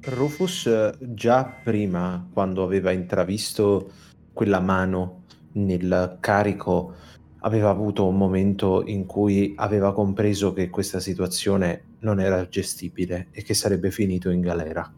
Rufus già prima, quando aveva intravisto quella mano nel carico, aveva avuto un momento in cui aveva compreso che questa situazione non era gestibile e che sarebbe finito in galera.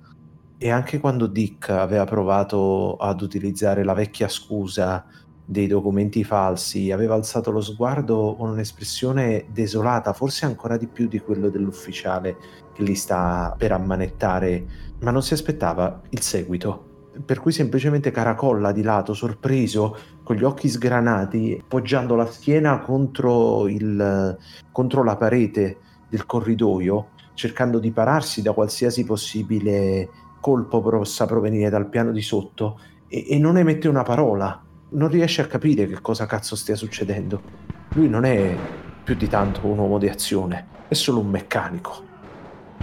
E anche quando Dick aveva provato ad utilizzare la vecchia scusa dei documenti falsi, aveva alzato lo sguardo con un'espressione desolata, forse ancora di più di quello dell'ufficiale che li sta per ammanettare, ma non si aspettava il seguito. Per cui semplicemente caracolla di lato, sorpreso, con gli occhi sgranati, poggiando la schiena contro, il, contro la parete del corridoio, cercando di pararsi da qualsiasi possibile colpo possa provenire dal piano di sotto, e, e non emette una parola non riesce a capire che cosa cazzo stia succedendo. Lui non è più di tanto un uomo di azione, è solo un meccanico.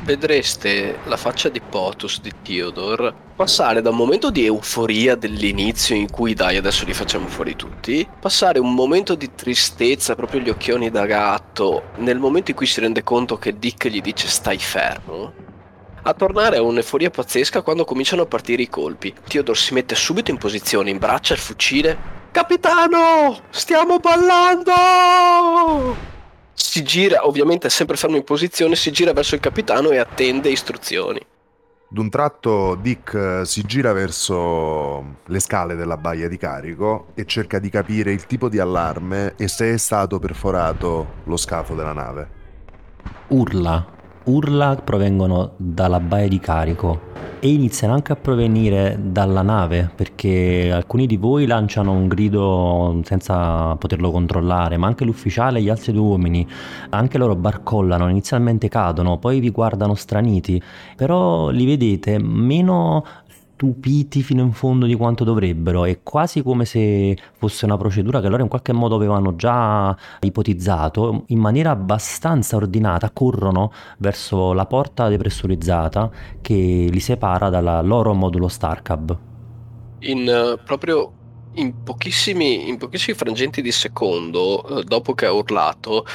Vedreste la faccia di Potus di Theodore passare da un momento di euforia dell'inizio in cui dai adesso li facciamo fuori tutti, passare un momento di tristezza, proprio gli occhioni da gatto, nel momento in cui si rende conto che Dick gli dice stai fermo, a tornare a un'euforia pazzesca quando cominciano a partire i colpi. Theodore si mette subito in posizione, imbraccia il fucile. Capitano! Stiamo ballando! Si gira, ovviamente è sempre fermo in posizione, si gira verso il capitano e attende istruzioni. D'un tratto Dick eh, si gira verso le scale della baia di carico e cerca di capire il tipo di allarme e se è stato perforato lo scafo della nave. Urla urla provengono dalla baia di carico e iniziano anche a provenire dalla nave perché alcuni di voi lanciano un grido senza poterlo controllare ma anche l'ufficiale e gli altri due uomini anche loro barcollano inizialmente cadono poi vi guardano straniti però li vedete meno stupiti fino in fondo di quanto dovrebbero. È quasi come se fosse una procedura che loro in qualche modo avevano già ipotizzato. In maniera abbastanza ordinata corrono verso la porta depressurizzata che li separa dal loro modulo Starcab. In uh, proprio in pochissimi, in pochissimi frangenti di secondo, eh, dopo che ha urlato,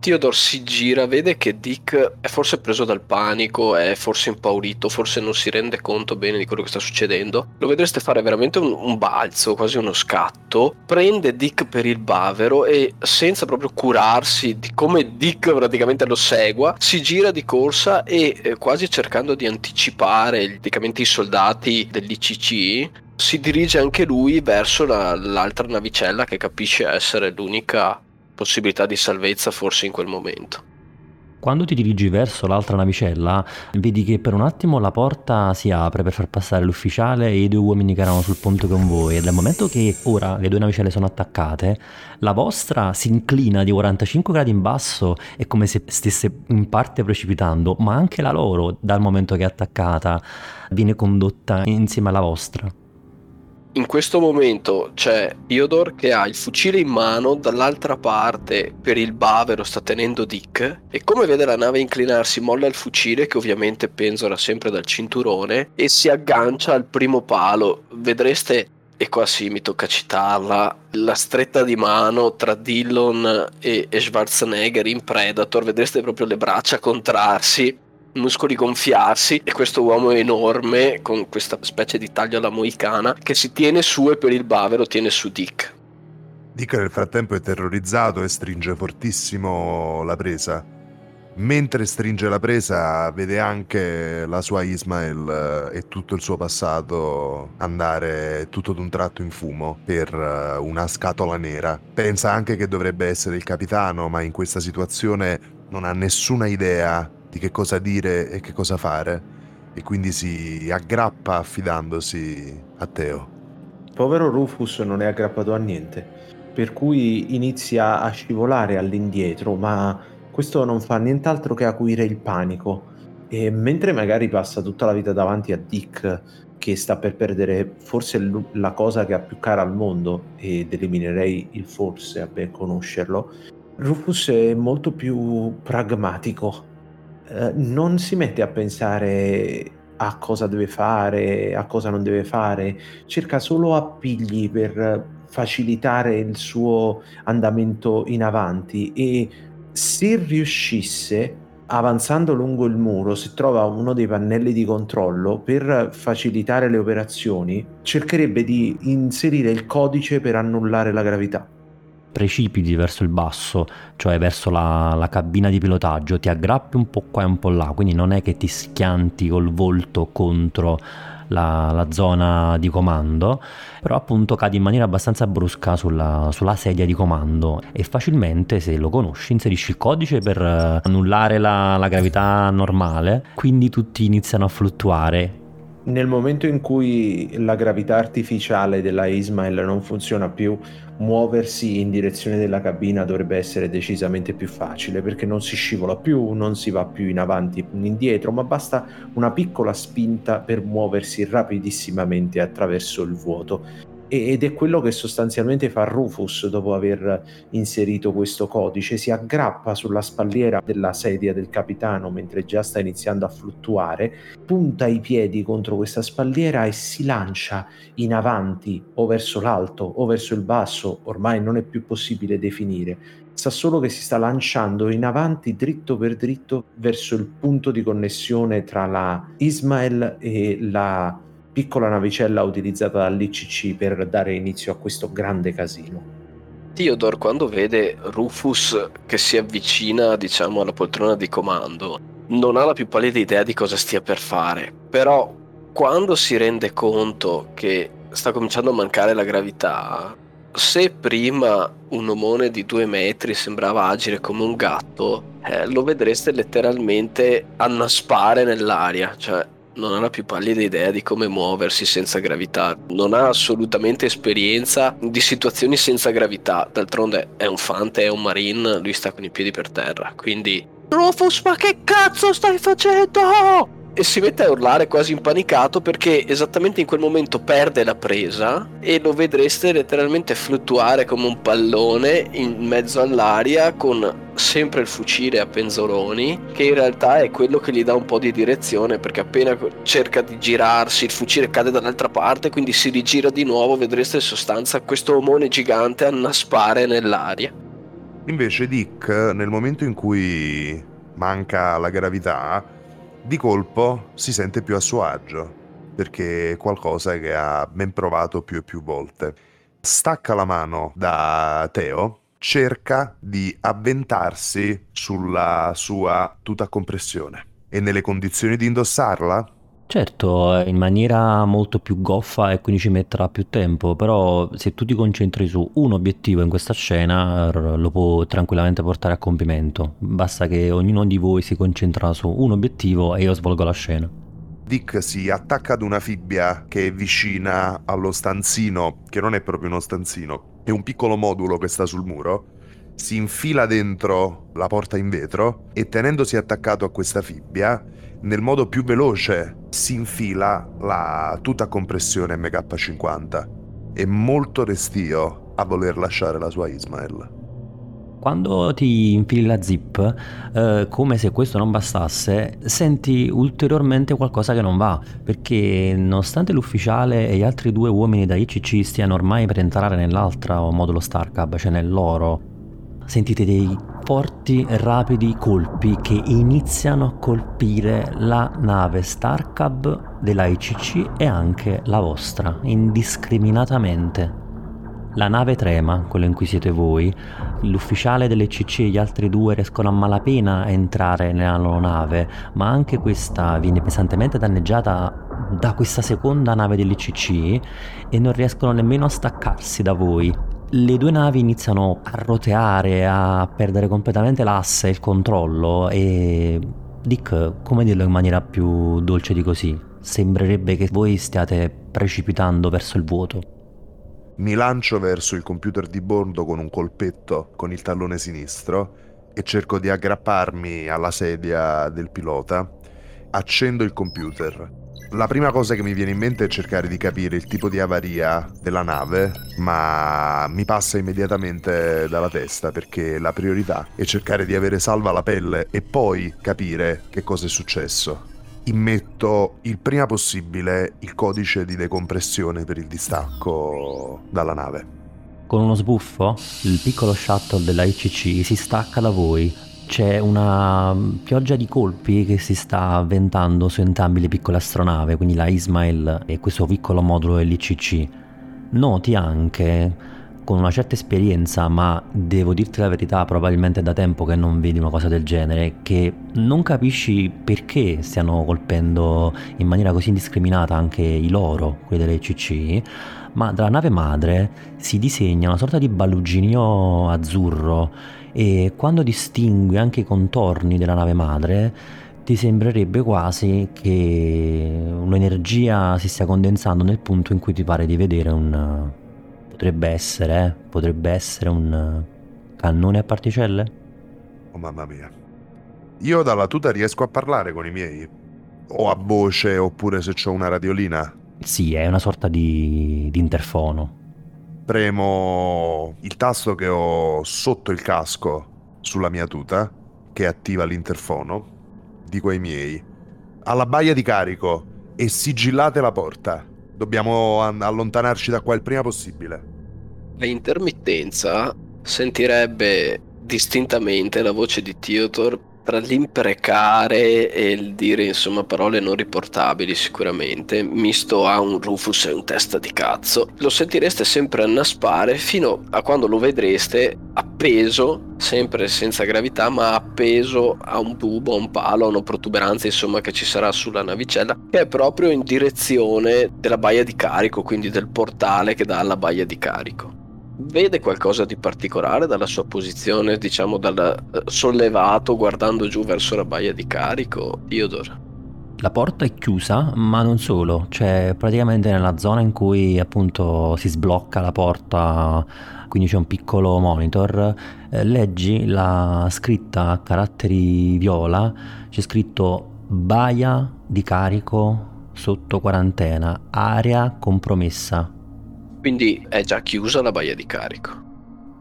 Theodore si gira, vede che Dick è forse preso dal panico, è forse impaurito, forse non si rende conto bene di quello che sta succedendo. Lo vedreste fare veramente un, un balzo, quasi uno scatto. Prende Dick per il bavero e senza proprio curarsi di come Dick praticamente lo segua, si gira di corsa e eh, quasi cercando di anticipare praticamente i soldati dell'ICC, si dirige anche lui verso la, l'altra navicella che capisce essere l'unica possibilità di salvezza forse in quel momento. Quando ti dirigi verso l'altra navicella, vedi che per un attimo la porta si apre per far passare l'ufficiale e i due uomini che erano sul ponte con voi. E dal momento che ora le due navicelle sono attaccate, la vostra si inclina di 45 gradi in basso, è come se stesse in parte precipitando, ma anche la loro, dal momento che è attaccata, viene condotta insieme alla vostra in questo momento c'è Theodore che ha il fucile in mano, dall'altra parte per il bavero sta tenendo Dick e come vede la nave inclinarsi molla il fucile che ovviamente penzola sempre dal cinturone e si aggancia al primo palo. Vedreste, e qua sì mi tocca citarla, la stretta di mano tra Dillon e, Schwarzenegger in Predator, vedreste proprio le braccia contrarsi muscoli gonfiarsi e questo uomo enorme con questa specie di taglio alla moicana che si tiene su e per il bavero tiene su Dick. Dick nel frattempo è terrorizzato e stringe fortissimo la presa. Mentre stringe la presa vede anche la sua Ismael eh, e tutto il suo passato andare tutto d'un tratto in fumo per eh, una scatola nera. Pensa anche che dovrebbe essere il capitano, ma in questa situazione non ha nessuna idea di che cosa dire e che cosa fare e quindi si aggrappa affidandosi a Teo. Povero Rufus non è aggrappato a niente, per cui inizia a scivolare all'indietro, ma questo non fa nient'altro che acuire il panico. E mentre magari passa tutta la vita davanti a Dick, che sta per perdere forse la cosa che ha più cara al mondo, ed eliminerei il forse a ben conoscerlo, Rufus è molto più pragmatico eh, non si mette a pensare a cosa deve fare, a cosa non deve fare, cerca solo appigli per facilitare il suo andamento in avanti e se riuscisse avanzando lungo il muro, se trova uno dei pannelli di controllo, per facilitare le operazioni, cercherebbe di inserire il codice per annullare la gravità precipiti verso il basso, cioè verso la, la, cabina di pilotaggio, ti aggrappi un po' qua e un po' là, quindi non è che ti schianti col volto contro la, la zona di comando, però appunto cadi in maniera abbastanza brusca sulla, sulla, sedia di comando e facilmente se lo conosci inserisci il codice per eh, annullare la, la gravità normale, quindi tutti iniziano a fluttuare nel momento in cui la gravità artificiale della Ismail non funziona più, muoversi in direzione della cabina dovrebbe essere decisamente più facile perché non si scivola più, non si va più in avanti in indietro, ma basta una piccola spinta per muoversi rapidissimamente attraverso il vuoto ed è quello che sostanzialmente fa Rufus dopo aver inserito questo codice, si aggrappa sulla spalliera della sedia del capitano mentre già sta iniziando a fluttuare, punta i piedi contro questa spalliera e si lancia in avanti o verso l'alto o verso il basso, ormai non è più possibile definire. Sa solo che si sta lanciando in avanti dritto per dritto verso il punto di connessione tra la Ismael e la piccola navicella utilizzata dall'ICC per dare inizio a questo grande casino. Theodore quando vede Rufus che si avvicina diciamo alla poltrona di comando non ha la più pallida idea di cosa stia per fare però quando si rende conto che sta cominciando a mancare la gravità se prima un omone di due metri sembrava agire come un gatto eh, lo vedreste letteralmente annaspare nell'aria cioè non ha la più pallida idea di come muoversi senza gravità, non ha assolutamente esperienza di situazioni senza gravità, d'altronde è un fante, è un marine, lui sta con i piedi per terra, quindi Rufus ma che cazzo stai facendo? E si mette a urlare quasi impanicato perché esattamente in quel momento perde la presa e lo vedreste letteralmente fluttuare come un pallone in mezzo all'aria con sempre il fucile a penzoloni che in realtà è quello che gli dà un po' di direzione perché appena cerca di girarsi il fucile cade dall'altra parte quindi si rigira di nuovo vedreste in sostanza questo omone gigante annaspare nell'aria. Invece Dick nel momento in cui manca la gravità di colpo si sente più a suo agio, perché è qualcosa che ha ben provato più e più volte. Stacca la mano da Teo, cerca di avventarsi sulla sua tuta compressione. E nelle condizioni di indossarla? Certo, in maniera molto più goffa e quindi ci metterà più tempo, però se tu ti concentri su un obiettivo in questa scena lo può tranquillamente portare a compimento. Basta che ognuno di voi si concentra su un obiettivo e io svolgo la scena. Dick si attacca ad una fibbia che è vicina allo stanzino, che non è proprio uno stanzino, è un piccolo modulo che sta sul muro, si infila dentro la porta in vetro e tenendosi attaccato a questa fibbia nel modo più veloce si infila la tuta compressione MK50. È molto restio a voler lasciare la sua Ismael. Quando ti infili la zip, eh, come se questo non bastasse, senti ulteriormente qualcosa che non va, perché nonostante l'ufficiale e gli altri due uomini da ICC stiano ormai per entrare nell'altro modulo Starcab, cioè nel loro, sentite dei forti e rapidi colpi che iniziano a colpire la nave Starcab della ICC e anche la vostra, indiscriminatamente. La nave trema, quella in cui siete voi, l'ufficiale dell'ECC e gli altri due riescono a malapena a entrare nella loro nave, ma anche questa viene pesantemente danneggiata da questa seconda nave dell'ECC e non riescono nemmeno a staccarsi da voi le due navi iniziano a roteare, a perdere completamente l'asse, il controllo e Dick, come dirlo in maniera più dolce di così? Sembrerebbe che voi stiate precipitando verso il vuoto. Mi lancio verso il computer di bordo con un colpetto con il tallone sinistro e cerco di aggrapparmi alla sedia del pilota. Accendo il computer la prima cosa che mi viene in mente è cercare di capire il tipo di avaria della nave, ma mi passa immediatamente dalla testa perché la priorità è cercare di avere salva la pelle e poi capire che cosa è successo. Immetto il prima possibile il codice di decompressione per il distacco dalla nave. Con uno sbuffo, il piccolo shuttle della ICC si stacca da voi c'è una pioggia di colpi che si sta avventando su entrambe le piccole astronave, quindi la Ismail e questo piccolo modulo dell'ICC. Noti anche con una certa esperienza, ma devo dirti la verità, probabilmente da tempo che non vedi una cosa del genere, che non capisci perché stiano colpendo in maniera così indiscriminata anche i loro, quelli delle CC, ma dalla nave madre si disegna una sorta di balluginio azzurro e quando distingui anche i contorni della nave madre ti sembrerebbe quasi che un'energia si stia condensando nel punto in cui ti pare di vedere un potrebbe essere, eh? potrebbe essere un cannone a particelle? Oh mamma mia. Io dalla tuta riesco a parlare con i miei? O a voce oppure se ho una radiolina? Sì, è una sorta di, di interfono. Premo il tasto che ho sotto il casco sulla mia tuta, che attiva l'interfono. Dico ai miei: Alla baia di carico e sigillate la porta. Dobbiamo allontanarci da qua il prima possibile a intermittenza sentirebbe distintamente la voce di Theodore tra l'imprecare e il dire insomma parole non riportabili sicuramente, misto a un Rufus e un testa di cazzo, lo sentireste sempre annaspare fino a quando lo vedreste appeso, sempre senza gravità, ma appeso a un tubo, a un palo, a una protuberanza insomma che ci sarà sulla navicella, che è proprio in direzione della baia di carico, quindi del portale che dà alla baia di carico vede qualcosa di particolare dalla sua posizione, diciamo dal eh, sollevato guardando giù verso la baia di carico, Theodore? La porta è chiusa, ma non solo, cioè praticamente nella zona in cui appunto si sblocca la porta, quindi c'è un piccolo monitor, eh, leggi la scritta a caratteri viola, c'è scritto baia di carico sotto quarantena, area compromessa. Quindi è già chiusa la baia di carico.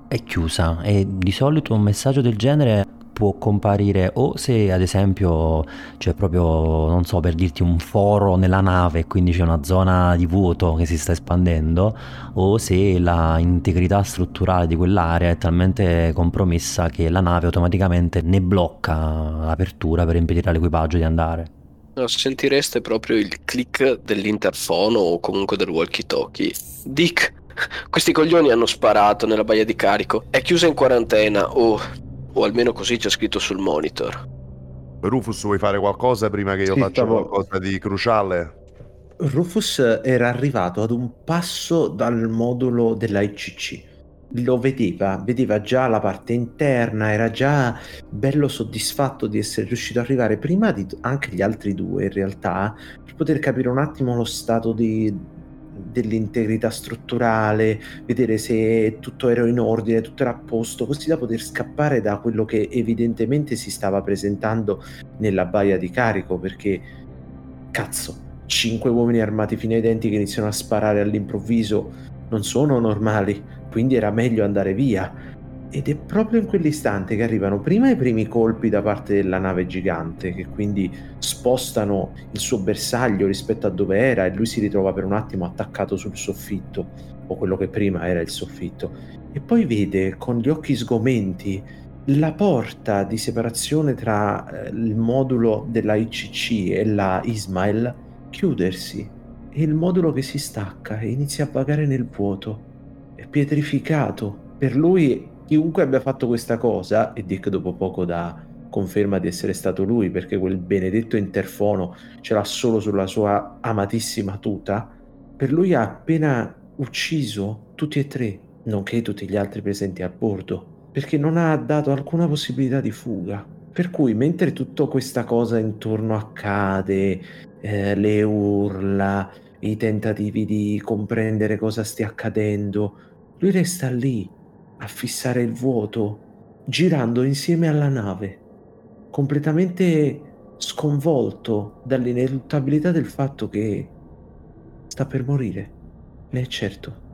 È chiusa e di solito un messaggio del genere può comparire o se ad esempio c'è proprio, non so, per dirti un foro nella nave quindi c'è una zona di vuoto che si sta espandendo o se la integrità strutturale di quell'area è talmente compromessa che la nave automaticamente ne blocca l'apertura per impedire all'equipaggio di andare. No, sentireste proprio il click dell'interfono o comunque del walkie-talkie. Dick, questi coglioni hanno sparato nella baia di carico. È chiusa in quarantena o, o almeno così c'è scritto sul monitor. Rufus, vuoi fare qualcosa prima che io sì, faccia stavo... qualcosa di cruciale? Rufus era arrivato ad un passo dal modulo della ICC lo vedeva, vedeva già la parte interna, era già bello soddisfatto di essere riuscito ad arrivare prima di anche gli altri due in realtà, per poter capire un attimo lo stato di, dell'integrità strutturale, vedere se tutto era in ordine, tutto era a posto, così da poter scappare da quello che evidentemente si stava presentando nella baia di carico, perché cazzo, cinque uomini armati fino ai denti che iniziano a sparare all'improvviso non sono normali, quindi era meglio andare via. Ed è proprio in quell'istante che arrivano prima i primi colpi da parte della nave gigante, che quindi spostano il suo bersaglio rispetto a dove era e lui si ritrova per un attimo attaccato sul soffitto, o quello che prima era il soffitto. E poi vede con gli occhi sgomenti la porta di separazione tra eh, il modulo della ICC e la Ismail chiudersi e il modulo che si stacca e inizia a vagare nel vuoto. È pietrificato. Per lui, chiunque abbia fatto questa cosa, e Dick dopo poco dà conferma di essere stato lui perché quel benedetto interfono ce l'ha solo sulla sua amatissima tuta, per lui ha appena ucciso tutti e tre, nonché tutti gli altri presenti a bordo, perché non ha dato alcuna possibilità di fuga. Per cui mentre tutta questa cosa intorno accade, eh, le urla, i tentativi di comprendere cosa stia accadendo. Lui resta lì a fissare il vuoto, girando insieme alla nave, completamente sconvolto dall'ineluttabilità del fatto che sta per morire. Ne è certo.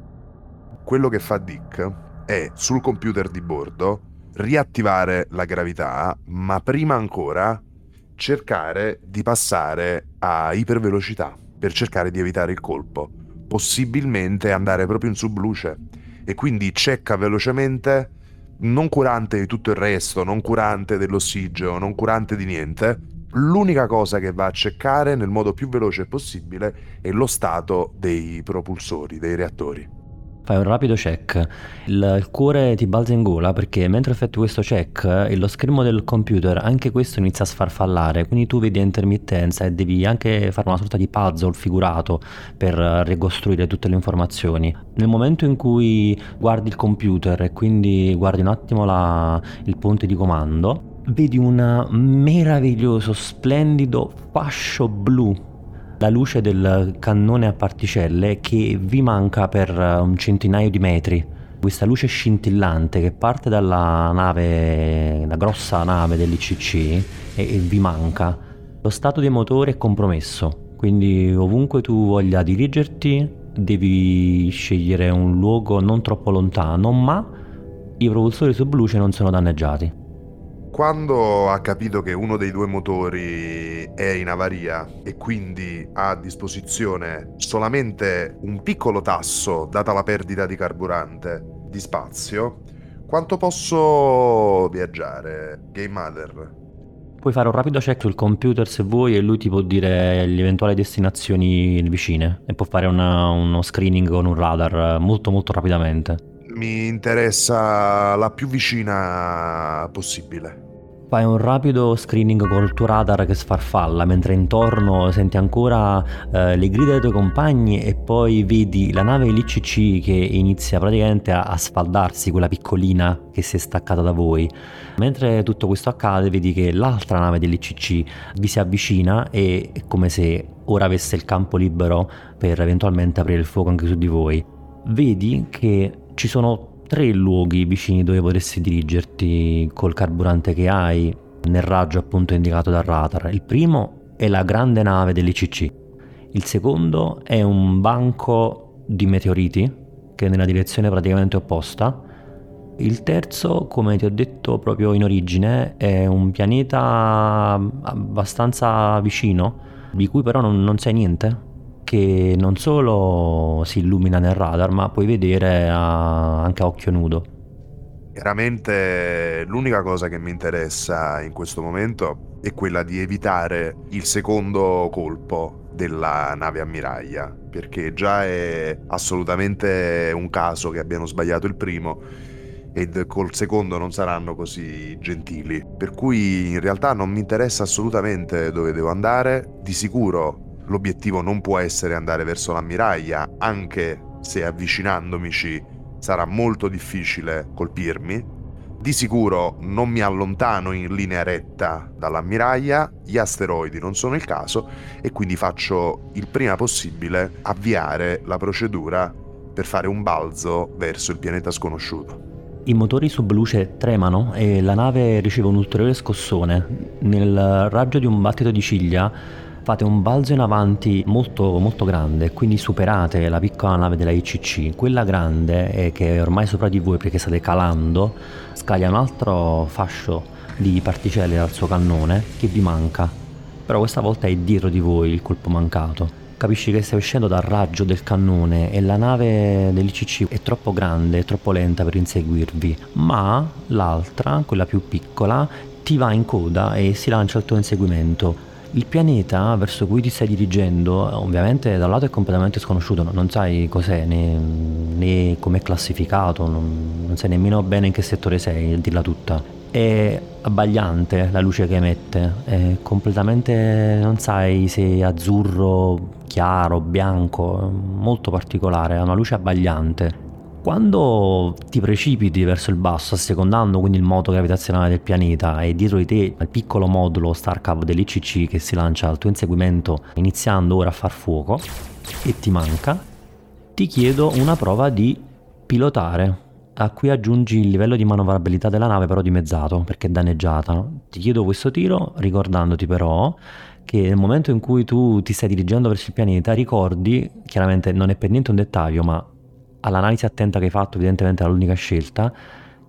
Quello che fa Dick è sul computer di bordo riattivare la gravità, ma prima ancora cercare di passare a ipervelocità per cercare di evitare il colpo, possibilmente andare proprio in subluce. E quindi cecca velocemente non curante di tutto il resto, non curante dell'ossigeno, non curante di niente, l'unica cosa che va a cercare nel modo più veloce possibile è lo stato dei propulsori, dei reattori fai un rapido check, il, il, cuore ti balza in gola perché mentre effettui questo check lo schermo del computer anche questo inizia a sfarfallare, quindi tu vedi a intermittenza e devi anche fare una sorta di puzzle figurato per ricostruire tutte le informazioni. Nel momento in cui guardi il computer e quindi guardi un attimo la, il ponte di comando, vedi un meraviglioso, splendido fascio blu la luce del cannone a particelle che vi manca per eh, un centinaio di metri. Questa luce scintillante che parte dalla nave, la grossa nave dell'ICC e, e vi manca. Lo stato dei motori è compromesso, quindi ovunque tu voglia dirigerti devi scegliere un luogo non troppo lontano, ma i propulsori subluce non sono danneggiati. Quando ha capito che uno dei due motori è in avaria e quindi ha a disposizione solamente un piccolo tasso, data la perdita di carburante, di spazio, quanto posso viaggiare, Game Mother? Puoi fare un rapido check sul computer se vuoi e lui ti può dire le eventuali destinazioni vicine e può fare una, uno screening con un radar molto molto rapidamente. Mi interessa la più vicina possibile. Fai un rapido screening col tuo radar che sfarfalla, mentre intorno senti ancora eh, le grida dei tuoi compagni e poi vedi la nave LCC che inizia praticamente a, a sfaldarsi, quella piccolina che si è staccata da voi. Mentre tutto questo accade, vedi che l'altra nave dell'ICC vi si avvicina e è come se ora avesse il campo libero per eventualmente aprire il fuoco anche su di voi. Vedi che ci sono tre luoghi vicini dove potresti dirigerti col carburante che hai nel raggio appunto indicato dal radar. Il primo è la grande nave dell'ICC, il secondo è un banco di meteoriti che è nella direzione praticamente opposta. Il terzo, come ti ho detto proprio in origine, è un pianeta abbastanza vicino, di cui però non, non sai niente, che non solo si illumina nel radar, ma puoi vedere a, anche a occhio nudo. Chiaramente l'unica cosa che mi interessa in questo momento è quella di evitare il secondo colpo della nave ammiraglia, perché già è assolutamente un caso che abbiano sbagliato il primo ed col secondo non saranno così gentili. Per cui in realtà non mi interessa assolutamente dove devo andare, di sicuro L'obiettivo non può essere andare verso l'ammiraglia, anche se avvicinandomici sarà molto difficile colpirmi. Di sicuro non mi allontano in linea retta dall'ammiraglia, gli asteroidi non sono il caso e quindi faccio il prima possibile avviare la procedura per fare un balzo verso il pianeta sconosciuto. I motori subluce tremano e la nave riceve un ulteriore scossone. Nel raggio di un battito di ciglia fate un balzo in avanti molto, molto grande, quindi superate la piccola nave della ICC, quella grande che è ormai sopra di voi perché state calando, scaglia un altro fascio di particelle dal suo cannone che vi manca, però questa volta è dietro di voi il colpo mancato. Capisci che stai uscendo dal raggio del cannone e la nave dell'ICC è troppo grande, troppo lenta per inseguirvi, ma l'altra, quella più piccola, ti va in coda e si lancia al tuo inseguimento il pianeta verso cui ti stai dirigendo, ovviamente da un lato è completamente sconosciuto, non sai cos'è né, né com'è classificato, non, non, sai nemmeno bene in che settore sei, dirla tutta. È abbagliante la luce che emette, è completamente non sai se è azzurro, chiaro, bianco, molto particolare, ha una luce abbagliante quando ti precipiti verso il basso, assecondando quindi il moto gravitazionale del pianeta e dietro di te il piccolo modulo Starcav dell'ICC che si lancia al tuo inseguimento, iniziando ora a far fuoco, e ti manca, ti chiedo una prova di pilotare a cui aggiungi il livello di manovrabilità della nave però dimezzato perché è danneggiata. Ti chiedo questo tiro ricordandoti però che nel momento in cui tu ti stai dirigendo verso il pianeta ricordi, chiaramente non è per niente un dettaglio ma all'analisi attenta che hai fatto, evidentemente è l'unica scelta,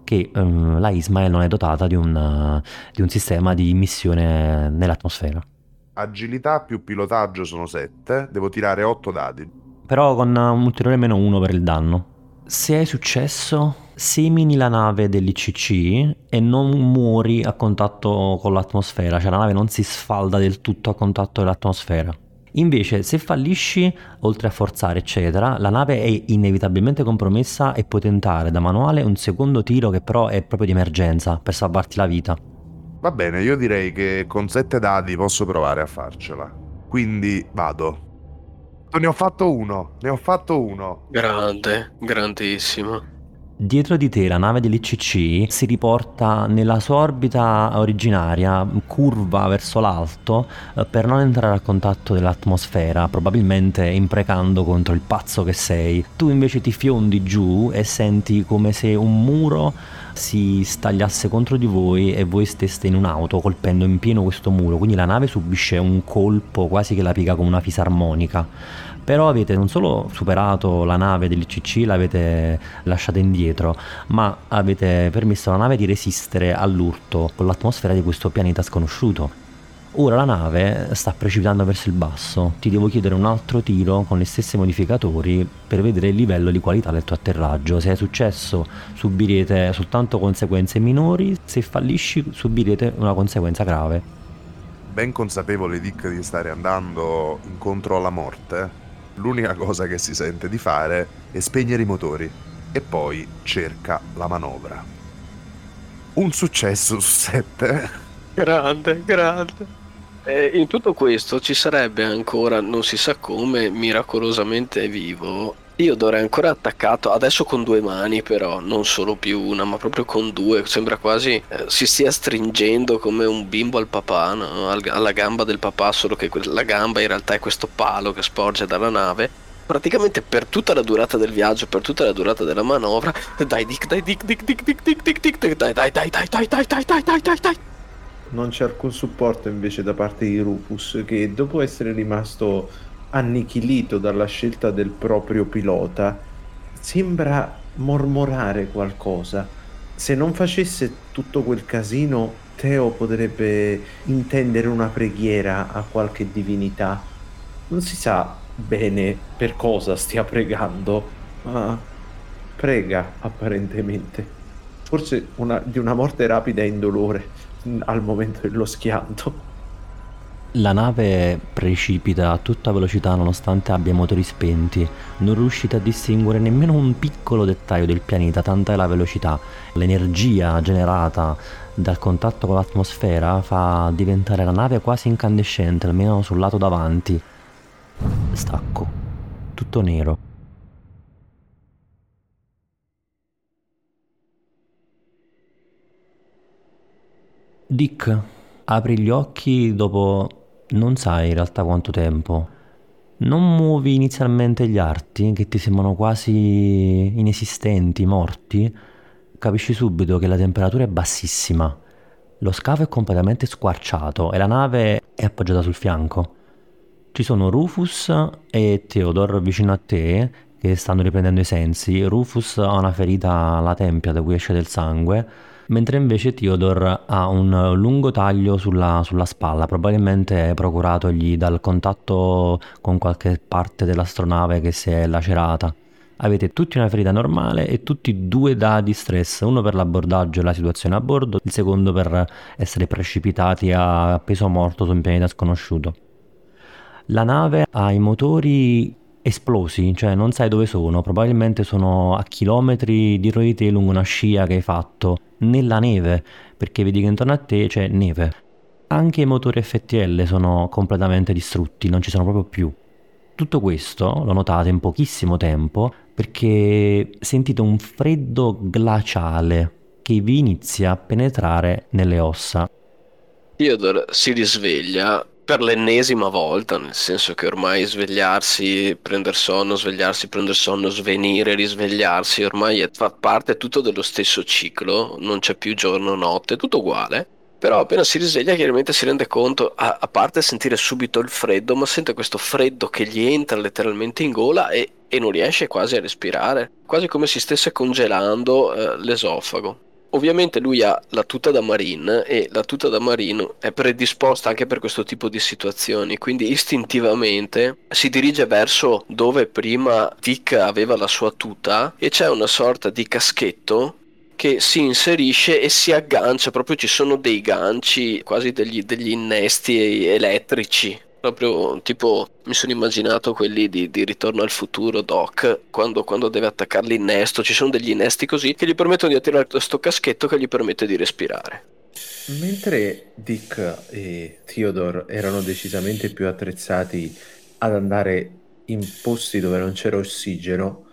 che um, la Ismael non è dotata di un, uh, di un sistema di missione nell'atmosfera. Agilità più pilotaggio sono 7, devo tirare 8 dadi. Però con un ulteriore meno 1 per il danno. Se hai successo, semini la nave dell'ICC e non muori a contatto con l'atmosfera, cioè la nave non si sfalda del tutto a contatto dell'atmosfera. Invece, se fallisci, oltre a forzare, eccetera, la nave è inevitabilmente compromessa e puoi tentare da manuale un secondo tiro che però è proprio di emergenza per salvarti la vita. Va bene, io direi che con sette dadi posso provare a farcela. Quindi vado. Ne ho fatto uno, ne ho fatto uno. Grande, grandissimo. Dietro di te la nave dell'ICC si riporta nella sua orbita originaria, curva verso l'alto, eh, per non entrare a contatto dell'atmosfera, probabilmente imprecando contro il pazzo che sei. Tu invece ti fiondi giù e senti come se un muro si stagliasse contro di voi e voi steste in un'auto colpendo in pieno questo muro, quindi la nave subisce un colpo quasi che la piega come una fisarmonica però avete non solo superato la nave dell'ICC, l'avete lasciata indietro, ma avete permesso alla nave di resistere all'urto con l'atmosfera di questo pianeta sconosciuto. Ora la nave sta precipitando verso il basso, ti devo chiedere un altro tiro con gli stessi modificatori per vedere il livello di qualità del tuo atterraggio. Se è successo subirete soltanto conseguenze minori, se fallisci subirete una conseguenza grave. Ben consapevole Dick di stare andando incontro alla morte, l'unica cosa che si sente di fare è spegnere i motori e poi cerca la manovra. Un successo su sette. Grande, grande. E in tutto questo ci sarebbe ancora, non si sa come, miracolosamente vivo io dovrei ancora attaccato, adesso con due mani però, non solo più una, ma proprio con due, sembra quasi eh, si stia stringendo come un bimbo al papà, no? Al, alla gamba del papà, solo che la gamba in realtà è questo palo che sporge dalla nave. Praticamente per tutta la durata del viaggio, per tutta la durata della manovra, dai dic, dai dic, dic, dic, dic, dic, dic, dic, dic, dai dai dai dai dai dai dai dai dai dai dai Non c'è alcun supporto invece da parte di Rufus che dopo essere rimasto annichilito dalla scelta del proprio pilota, sembra mormorare qualcosa. Se non facesse tutto quel casino, Teo potrebbe intendere una preghiera a qualche divinità. Non si sa bene per cosa stia pregando, ma prega apparentemente. Forse una, di una morte rapida e indolore al momento dello schianto. La nave precipita a tutta velocità nonostante abbia motori spenti, non riuscite a distinguere nemmeno un piccolo dettaglio del pianeta, tanta è la velocità. L'energia generata dal contatto con l'atmosfera fa diventare la nave quasi incandescente, almeno sul lato davanti. Stacco, tutto nero. Dick, apri gli occhi dopo non sai in realtà quanto tempo. Non muovi inizialmente gli arti che ti sembrano quasi inesistenti, morti. Capisci subito che la temperatura è bassissima. Lo scafo è completamente squarciato e la nave è appoggiata sul fianco. Ci sono Rufus e Theodore vicino a te che stanno riprendendo i sensi. Rufus ha una ferita alla tempia da cui esce del sangue mentre invece Theodore ha un lungo taglio sulla, sulla spalla, probabilmente procuratogli dal contatto con qualche parte dell'astronave che si è lacerata. Avete tutti una ferita normale e tutti due dadi stress, uno per l'abbordaggio e la situazione a bordo, il secondo per essere precipitati a peso morto su un pianeta sconosciuto. La nave ha i motori esplosi, cioè non sai dove sono, probabilmente sono a chilometri dietro di te lungo una scia che hai fatto nella neve, perché vedi che intorno a te c'è neve. Anche i motori FTL sono completamente distrutti, non ci sono proprio più. Tutto questo lo notate in pochissimo tempo perché sentite un freddo glaciale che vi inizia a penetrare nelle ossa. Theodore si risveglia per l'ennesima volta, nel senso che ormai svegliarsi, prendere sonno, svegliarsi, prendere sonno, svenire, risvegliarsi, ormai è, fa parte tutto dello stesso ciclo, non c'è più giorno, notte, tutto uguale. Però appena si risveglia chiaramente si rende conto, a, a parte sentire subito il freddo, ma sente questo freddo che gli entra letteralmente in gola e, e non riesce quasi a respirare, quasi come si stesse congelando eh, l'esofago. Ovviamente lui ha la tuta da marine e la tuta da marine è predisposta anche per questo tipo di situazioni, quindi istintivamente si dirige verso dove prima Dick aveva la sua tuta e c'è una sorta di caschetto che si inserisce e si aggancia, proprio ci sono dei ganci, quasi degli, degli innesti elettrici Proprio tipo mi sono immaginato quelli di, di Ritorno al futuro, Doc, quando, quando, deve attaccare l'innesto, ci sono degli innesti così che gli permettono di attirare questo caschetto che gli permette di respirare. Mentre Dick e Theodore erano decisamente più attrezzati ad andare in posti dove non c'era ossigeno,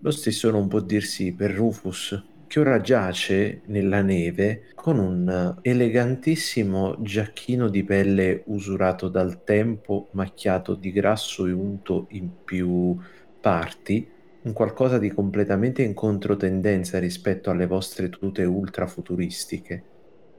lo stesso non può dirsi per Rufus, che ora giace nella neve con un elegantissimo giacchino di pelle usurato dal tempo, macchiato di grasso e unto in più parti, un qualcosa di completamente in controtendenza rispetto alle vostre tute ultra futuristiche.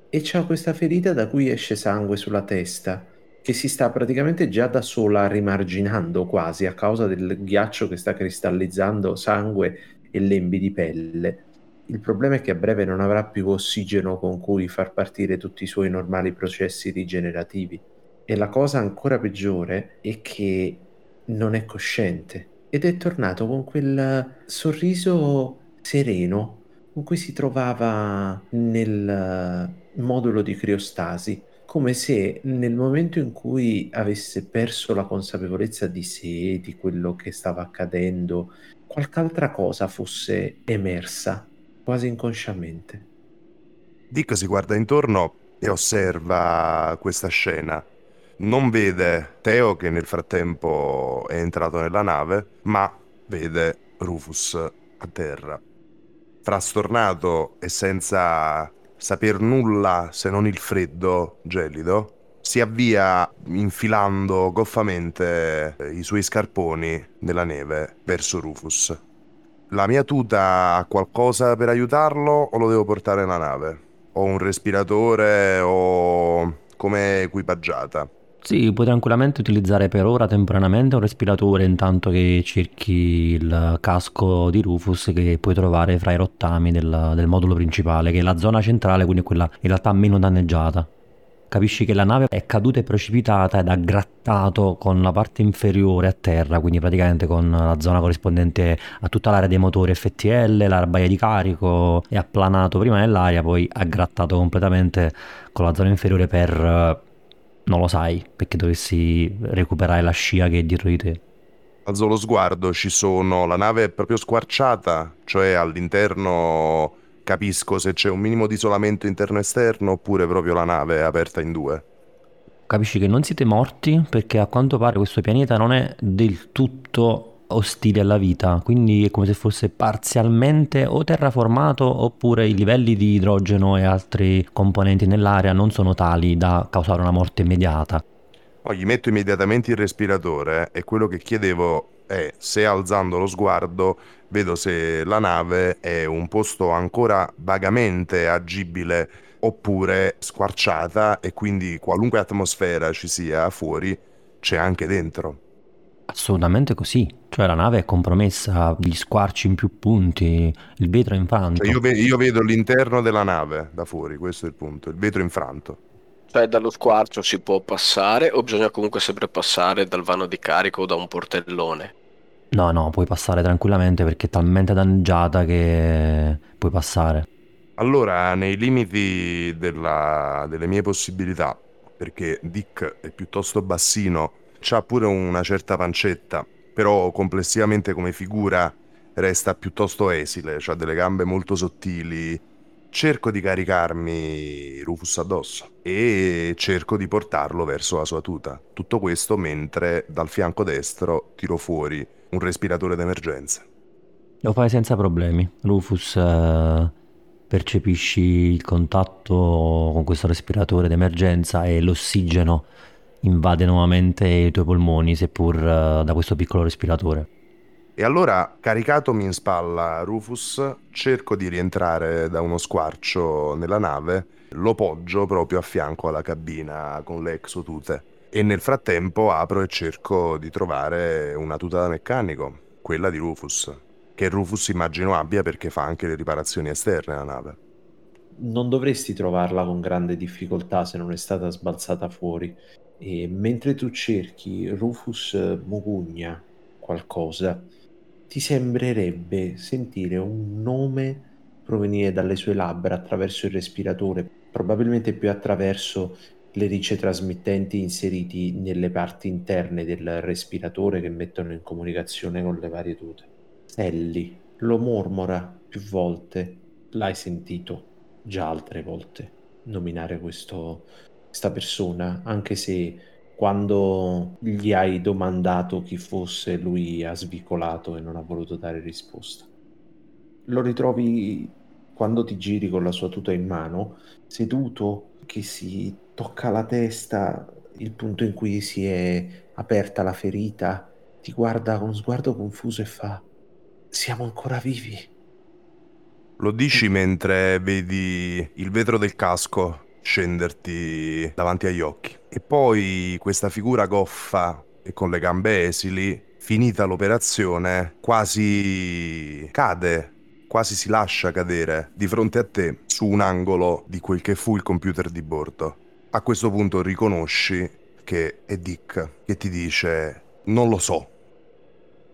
E c'ha questa ferita da cui esce sangue sulla testa, che si sta praticamente già da sola rimarginando quasi a causa del ghiaccio che sta cristallizzando sangue e lembi di pelle il problema è che a breve non avrà più ossigeno con cui far partire tutti i suoi normali processi rigenerativi. E la cosa ancora peggiore è che non è cosciente ed è tornato con quel sorriso sereno con cui si trovava nel modulo di criostasi, come se nel momento in cui avesse perso la consapevolezza di sé, di quello che stava accadendo, qualche altra cosa fosse emersa quasi inconsciamente. Dick si guarda intorno e osserva questa scena. Non vede Teo che nel frattempo è entrato nella nave, ma vede Rufus a terra. Frastornato e senza saper nulla se non il freddo gelido, si avvia infilando goffamente i suoi scarponi nella neve verso Rufus la mia tuta ha qualcosa per aiutarlo o lo devo portare nella nave? Ho un respiratore o come equipaggiata? Sì, puoi tranquillamente utilizzare per ora temporaneamente un respiratore intanto che cerchi il casco di Rufus che puoi trovare fra i rottami del, del modulo principale, che è la zona centrale, quindi quella in realtà meno danneggiata capisci che la nave è caduta e precipitata ed ha grattato con la parte inferiore a terra, quindi praticamente con la zona corrispondente a tutta l'area dei motori FTL, la baia di carico, e ha planato prima nell'aria, poi ha grattato completamente con la zona inferiore per... non lo sai, perché dovessi recuperare la scia che è dietro di te. Alzo lo sguardo, ci sono... la nave è proprio squarciata, cioè all'interno capisco se c'è un minimo di isolamento interno-esterno oppure proprio la nave è aperta in due. Capisci che non siete morti perché a quanto pare questo pianeta non è del tutto ostile alla vita, quindi è come se fosse parzialmente o terraformato oppure i livelli di idrogeno e altri componenti nell'aria non sono tali da causare una morte immediata. Oh, gli metto immediatamente il respiratore e quello che chiedevo è se alzando lo sguardo vedo se la nave è un posto ancora vagamente agibile oppure squarciata e quindi qualunque atmosfera ci sia fuori c'è anche dentro. Assolutamente così, cioè la nave è compromessa, gli squarci in più punti, il vetro è infranto. Cioè io, ve- io vedo l'interno della nave da fuori, questo è il punto, il vetro infranto. Cioè dallo squarcio si può passare o bisogna comunque sempre passare dal vano di carico o da un portellone? No, no, puoi passare tranquillamente perché è talmente danneggiata che puoi passare. Allora, nei limiti della, delle mie possibilità, perché Dick è piuttosto bassino, ha pure una certa pancetta, però complessivamente come figura resta piuttosto esile, ha delle gambe molto sottili. Cerco di caricarmi Rufus addosso e cerco di portarlo verso la sua tuta. Tutto questo mentre dal fianco destro tiro fuori un respiratore d'emergenza. Lo fai senza problemi. Rufus, eh, percepisci il contatto con questo respiratore d'emergenza e l'ossigeno invade nuovamente i tuoi polmoni, seppur eh, da questo piccolo respiratore. E allora, caricatomi in spalla Rufus, cerco di rientrare da uno squarcio nella nave, lo poggio proprio a fianco alla cabina con le exotute e nel frattempo apro e cerco di trovare una tuta da meccanico, quella di Rufus, che Rufus immagino abbia perché fa anche le riparazioni esterne alla nave. non dovresti trovarla con grande difficoltà se non è stata sbalzata fuori. E mentre tu cerchi Rufus Mugugna qualcosa, ti sembrerebbe sentire un nome provenire dalle sue labbra attraverso il respiratore, probabilmente più attraverso le ricce trasmittenti inseriti nelle parti interne del respiratore che mettono in comunicazione con le varie tute. Sally lo mormora più volte, l'hai sentito già altre volte nominare questo, questa persona, anche se quando gli hai domandato chi fosse lui ha svicolato e non ha voluto dare risposta. Lo ritrovi quando ti giri con la sua tuta in mano, seduto, che si tocca la testa, il punto in cui si è aperta la ferita, ti guarda con sguardo confuso e fa: Siamo ancora vivi. Lo dici mentre vedi il vetro del casco scenderti davanti agli occhi. E poi questa figura goffa e con le gambe esili, finita l'operazione, quasi cade, quasi si lascia cadere di fronte a te su un angolo di quel che fu il computer di bordo. A questo punto riconosci che è Dick che ti dice non lo so.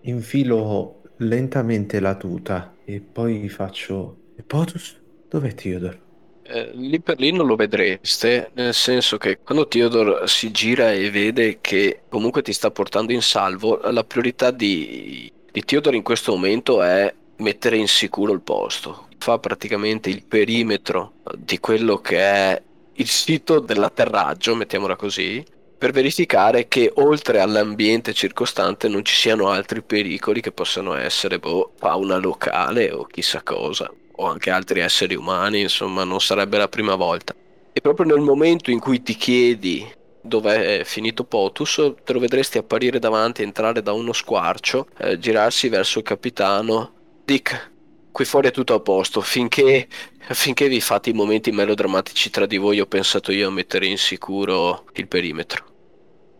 Infilo lentamente la tuta e poi faccio... E Potus? Dov'è Theodore? Eh, lì per lì non lo vedreste, nel senso che quando Theodore si gira e vede che comunque ti sta portando in salvo, la priorità di, di Theodore in questo momento è mettere in sicuro il posto. Fa praticamente il perimetro di quello che è il sito dell'atterraggio, mettiamola così, per verificare che oltre all'ambiente circostante non ci siano altri pericoli che possano essere boh, fauna locale o chissà cosa o anche altri esseri umani, insomma, non sarebbe la prima volta. E proprio nel momento in cui ti chiedi dove è finito Potus, te lo vedresti apparire davanti, entrare da uno squarcio, eh, girarsi verso il capitano. Dick, qui fuori è tutto a posto, finché, finché vi fate i momenti melodrammatici tra di voi ho pensato io a mettere in sicuro il perimetro.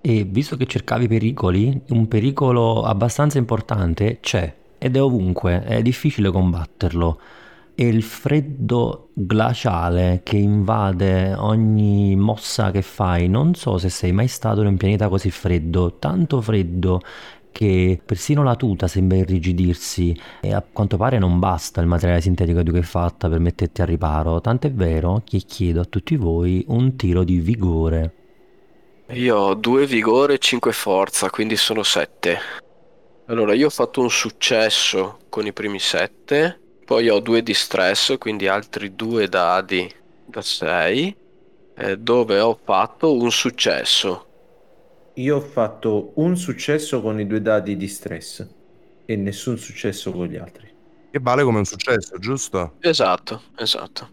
E visto che cercavi pericoli, un pericolo abbastanza importante c'è ed è ovunque, è difficile combatterlo e il freddo glaciale che invade ogni mossa che fai. Non so se sei mai stato in un pianeta così freddo, tanto freddo che persino la tuta sembra irrigidirsi e a quanto pare non basta il materiale sintetico di cui è fatta per metterti a riparo, tant'è vero che chiedo a tutti voi un tiro di vigore. Io ho due vigore e 5 forza, quindi sono 7. Allora, io ho fatto un successo con i primi 7 poi ho due di stress, quindi altri due dadi da 6, eh, dove ho fatto un successo. Io ho fatto un successo con i due dadi di stress e nessun successo con gli altri. Che vale come un successo, giusto? Esatto, esatto.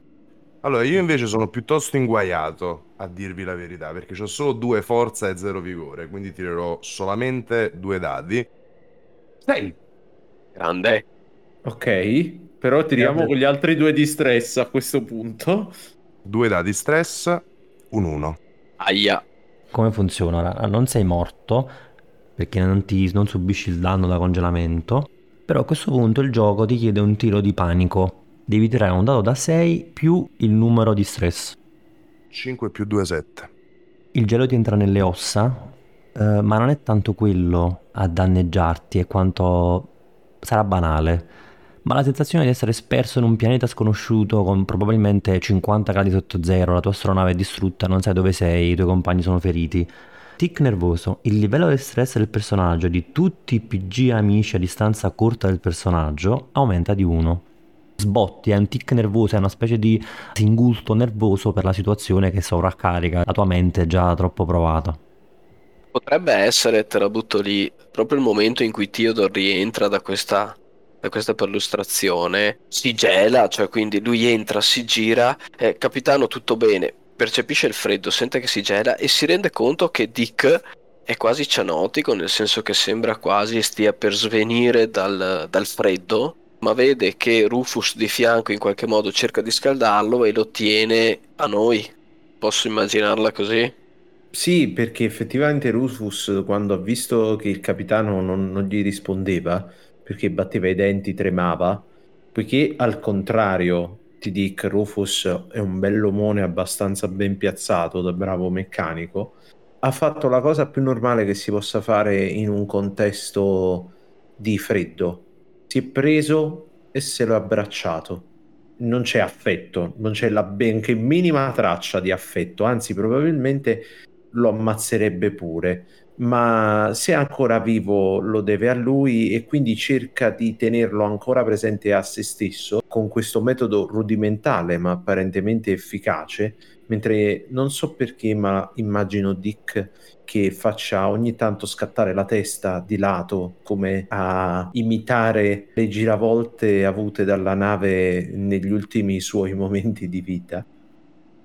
Allora, io invece sono piuttosto inguaiato, a dirvi la verità, perché ho solo due forza e zero vigore, quindi tirerò solamente due dadi. 6. Grande. Ok, però tiriamo con gli altri due di stress a questo punto. Due dadi stress, un 1. Aia. Come funziona? Non sei morto perché non, ti, non subisci il danno da congelamento. Però a questo punto il gioco ti chiede un tiro di panico. Devi tirare un dado da 6 più il numero di stress. 5 più 2, 7. Il gelo ti entra nelle ossa, eh, ma non è tanto quello a danneggiarti, è quanto sarà banale ma la sensazione di essere sperso in un pianeta sconosciuto con probabilmente 50 gradi sotto zero, la tua astronave è distrutta, non sai dove sei, i tuoi compagni sono feriti. Tic nervoso, il livello di stress del personaggio di tutti i PG amici a distanza corta del personaggio aumenta di 1. Sbotti, è un tic nervoso, è una specie di singulto nervoso per la situazione che sovraccarica la tua mente già troppo provata. Potrebbe essere, te la butto lì, proprio il momento in cui Theodore rientra da questa da questa perlustrazione, si gela, cioè quindi lui entra, si gira, eh, capitano tutto bene, percepisce il freddo, sente che si gela e si rende conto che Dick è quasi cianotico, nel senso che sembra quasi stia per svenire dal, dal freddo, ma vede che Rufus di fianco in qualche modo cerca di scaldarlo e lo tiene a noi. Posso immaginarla così? Sì, perché effettivamente Rufus, quando ha visto che il capitano non, non gli rispondeva, perché batteva i denti, tremava, poiché al contrario ti dico, Rufus è un bell'omone abbastanza ben piazzato da bravo meccanico. Ha fatto la cosa più normale che si possa fare in un contesto di freddo. Si è preso e se l'ha abbracciato. Non c'è affetto, non c'è la benché minima traccia di affetto, anzi probabilmente lo ammazzerebbe pure ma se è ancora vivo lo deve a lui e quindi cerca di tenerlo ancora presente a se stesso con questo metodo rudimentale ma apparentemente efficace, mentre non so perché ma immagino Dick che faccia ogni tanto scattare la testa di lato come a imitare le giravolte avute dalla nave negli ultimi suoi momenti di vita.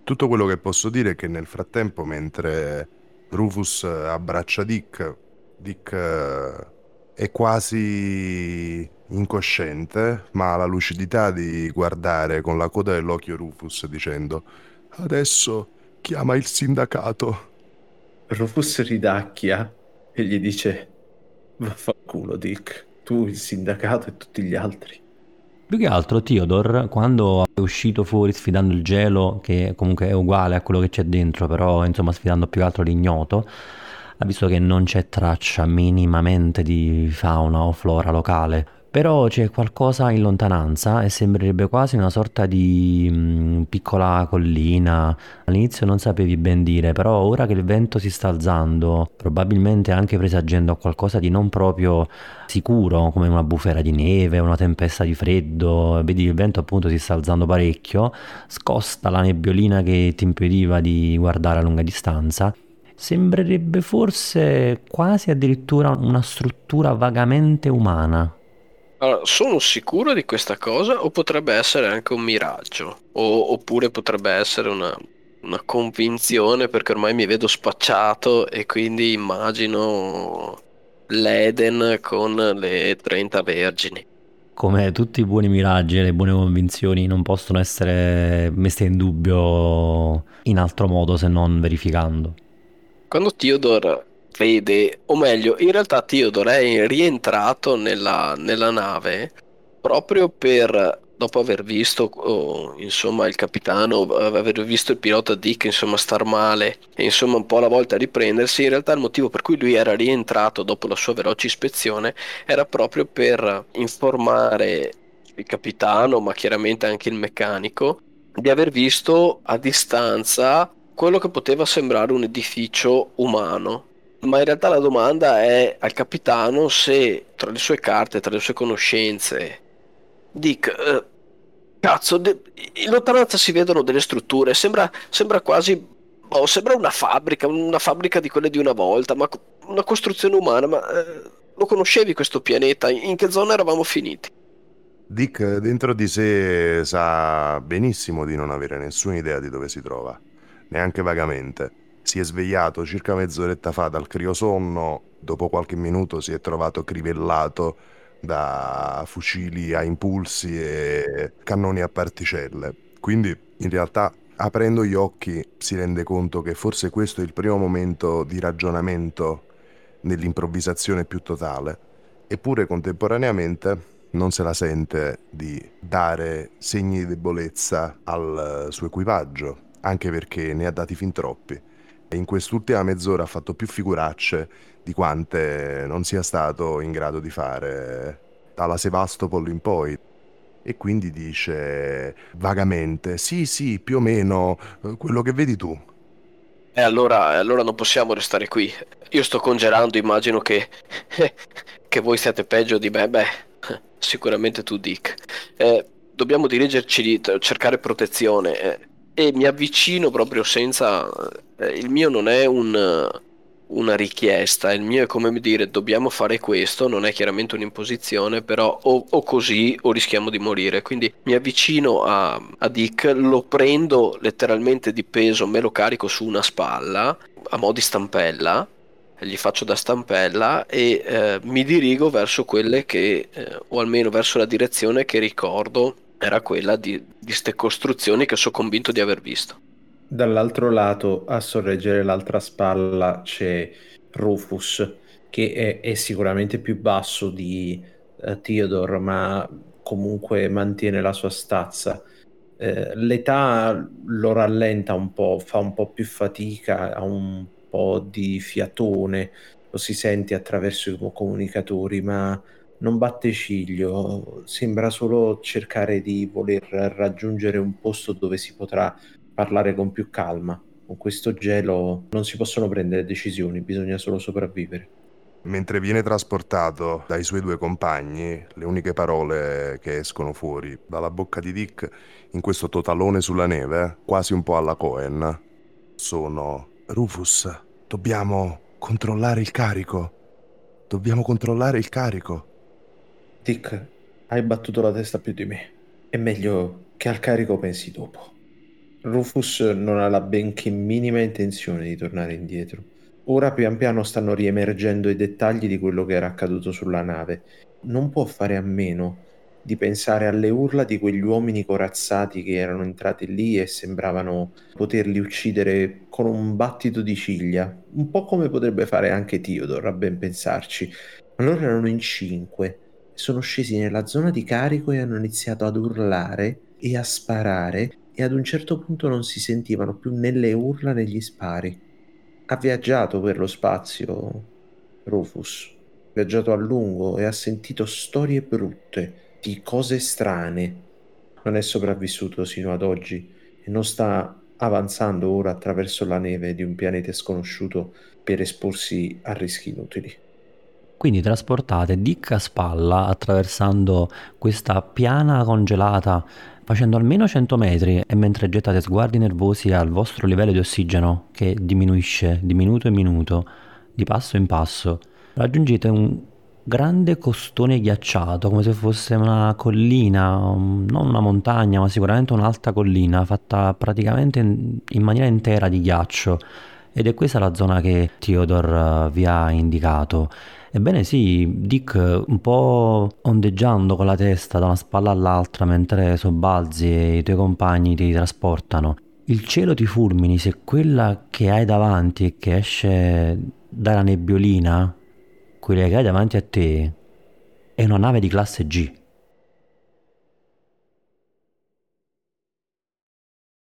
Tutto quello che posso dire è che nel frattempo mentre Rufus abbraccia Dick, Dick eh, è quasi incosciente, ma ha la lucidità di guardare con la coda dell'occhio Rufus dicendo adesso chiama il sindacato. Rufus ridacchia e gli dice vaffanculo Dick, tu il sindacato e tutti gli altri. Più che altro Theodore, quando è uscito fuori sfidando il gelo, che comunque è uguale a quello che c'è dentro, però insomma sfidando più che altro l'ignoto, ha visto che non c'è traccia minimamente di fauna o flora locale. Però c'è qualcosa in lontananza e sembrerebbe quasi una sorta di mh, mm, piccola collina. All'inizio non sapevi ben dire, però ora che il vento si sta alzando, probabilmente anche presagendo qualcosa di non proprio sicuro, come una bufera di neve, una tempesta di freddo, vedi il vento appunto si sta alzando parecchio, scosta la nebbiolina che ti impediva di guardare a lunga distanza sembrerebbe forse quasi addirittura una struttura vagamente umana. Allora, sono sicuro di questa cosa o potrebbe essere anche un miraggio? O, oppure potrebbe essere una, una convinzione perché ormai mi vedo spacciato e quindi immagino l'Eden con le 30 vergini. Come tutti i buoni miraggi e le buone convinzioni non possono essere messe in dubbio in altro modo se non verificando. Quando Theodore vede, o meglio, in realtà Theodore è rientrato nella, nella nave proprio per dopo aver visto oh, insomma il capitano aver visto il pilota Dick insomma star male e insomma un po' alla volta riprendersi in realtà il motivo per cui lui era rientrato dopo la sua veloce ispezione era proprio per informare il capitano ma chiaramente anche il meccanico di aver visto a distanza quello che poteva sembrare un edificio umano ma in realtà la domanda è al capitano se tra le sue carte, tra le sue conoscenze, Dick, eh, cazzo, de- in lontananza si vedono delle strutture, sembra, sembra quasi, oh, sembra una fabbrica, una fabbrica di quelle di una volta, ma una costruzione umana, ma eh, lo conoscevi questo pianeta? In che zona eravamo finiti? Dick dentro di sé sa benissimo di non avere nessuna idea di dove si trova, neanche vagamente si è svegliato circa mezz'oretta fa dal criosonno, dopo qualche minuto si è trovato crivellato da fucili a impulsi e cannoni a particelle. Quindi in realtà aprendo gli occhi si rende conto che forse questo è il primo momento di ragionamento nell'improvvisazione più totale, eppure contemporaneamente non se la sente di dare segni di debolezza al suo equipaggio, anche perché ne ha dati fin troppi in quest'ultima mezz'ora ha fatto più figuracce di quante non sia stato in grado di fare dalla Sevastopol in poi. E quindi dice vagamente: Sì, sì, più o meno eh, quello che vedi tu. E allora, allora non possiamo restare qui. Io sto congelando, immagino che, che voi siate peggio di me. Beh, sicuramente tu, Dick. Eh, dobbiamo dirigerci, cercare protezione. Eh, e mi avvicino proprio senza... Eh, il mio non è un, una richiesta, il mio è come dire dobbiamo fare questo, non è chiaramente un'imposizione, però o, o così o rischiamo di morire. Quindi mi avvicino a, a Dick, lo prendo letteralmente di peso, me lo carico su una spalla a mo' di stampella gli faccio da stampella e eh, mi dirigo verso quelle che, eh, o almeno verso la direzione che ricordo era quella di queste costruzioni che sono convinto di aver visto. Dall'altro lato, a sorreggere l'altra spalla, c'è Rufus, che è, è sicuramente più basso di uh, Theodore, ma comunque mantiene la sua stazza. Eh, l'età lo rallenta un po', fa un po' più fatica, ha un po' di fiatone, lo si sente attraverso i comunicatori, ma non batte ciglio, sembra solo cercare di voler raggiungere un posto dove si potrà parlare con più calma. Con questo gelo non si possono prendere decisioni, bisogna solo sopravvivere. Mentre viene trasportato dai suoi due compagni, le uniche parole che escono fuori dalla bocca di Dick in questo totalone sulla neve, quasi un po' alla Cohen, sono Rufus, dobbiamo controllare il carico. Dobbiamo controllare il carico. Dick, hai battuto la testa più di me. È meglio che al carico pensi dopo. Rufus non ha la benché minima intenzione di tornare indietro. Ora pian piano stanno riemergendo i dettagli di quello che era accaduto sulla nave. Non può fare a meno di pensare alle urla di quegli uomini corazzati che erano entrati lì e sembravano poterli uccidere con un battito di ciglia, un po' come potrebbe fare anche Theodore, a ben pensarci. Ma loro erano in cinque, sono scesi nella zona di carico e hanno iniziato ad urlare e a sparare e ad un certo punto non si sentivano più né le urla né gli spari. Ha viaggiato per lo spazio, Rufus, ha viaggiato a lungo e ha sentito storie brutte di cose strane. Non è sopravvissuto sino ad oggi e non sta avanzando ora attraverso la neve di un pianeta sconosciuto per esporsi a rischi inutili. Quindi trasportate Dick a spalla attraversando questa piana congelata facendo almeno 100 metri e mentre gettate sguardi nervosi al vostro livello di ossigeno che diminuisce di minuto in minuto, di passo in passo, raggiungete un grande costone ghiacciato, come se fosse una collina, non una montagna, ma sicuramente un'alta collina, fatta praticamente in, in maniera intera di ghiaccio. Ed è questa la zona che Theodore uh, vi ha indicato. Ebbene sì, Dick un po' ondeggiando con la testa da una spalla all'altra mentre sobbalzi e i tuoi compagni ti trasportano. Il cielo ti fulmini se quella che hai davanti e che esce dalla nebbiolina quella che hai davanti a te è una nave di classe G.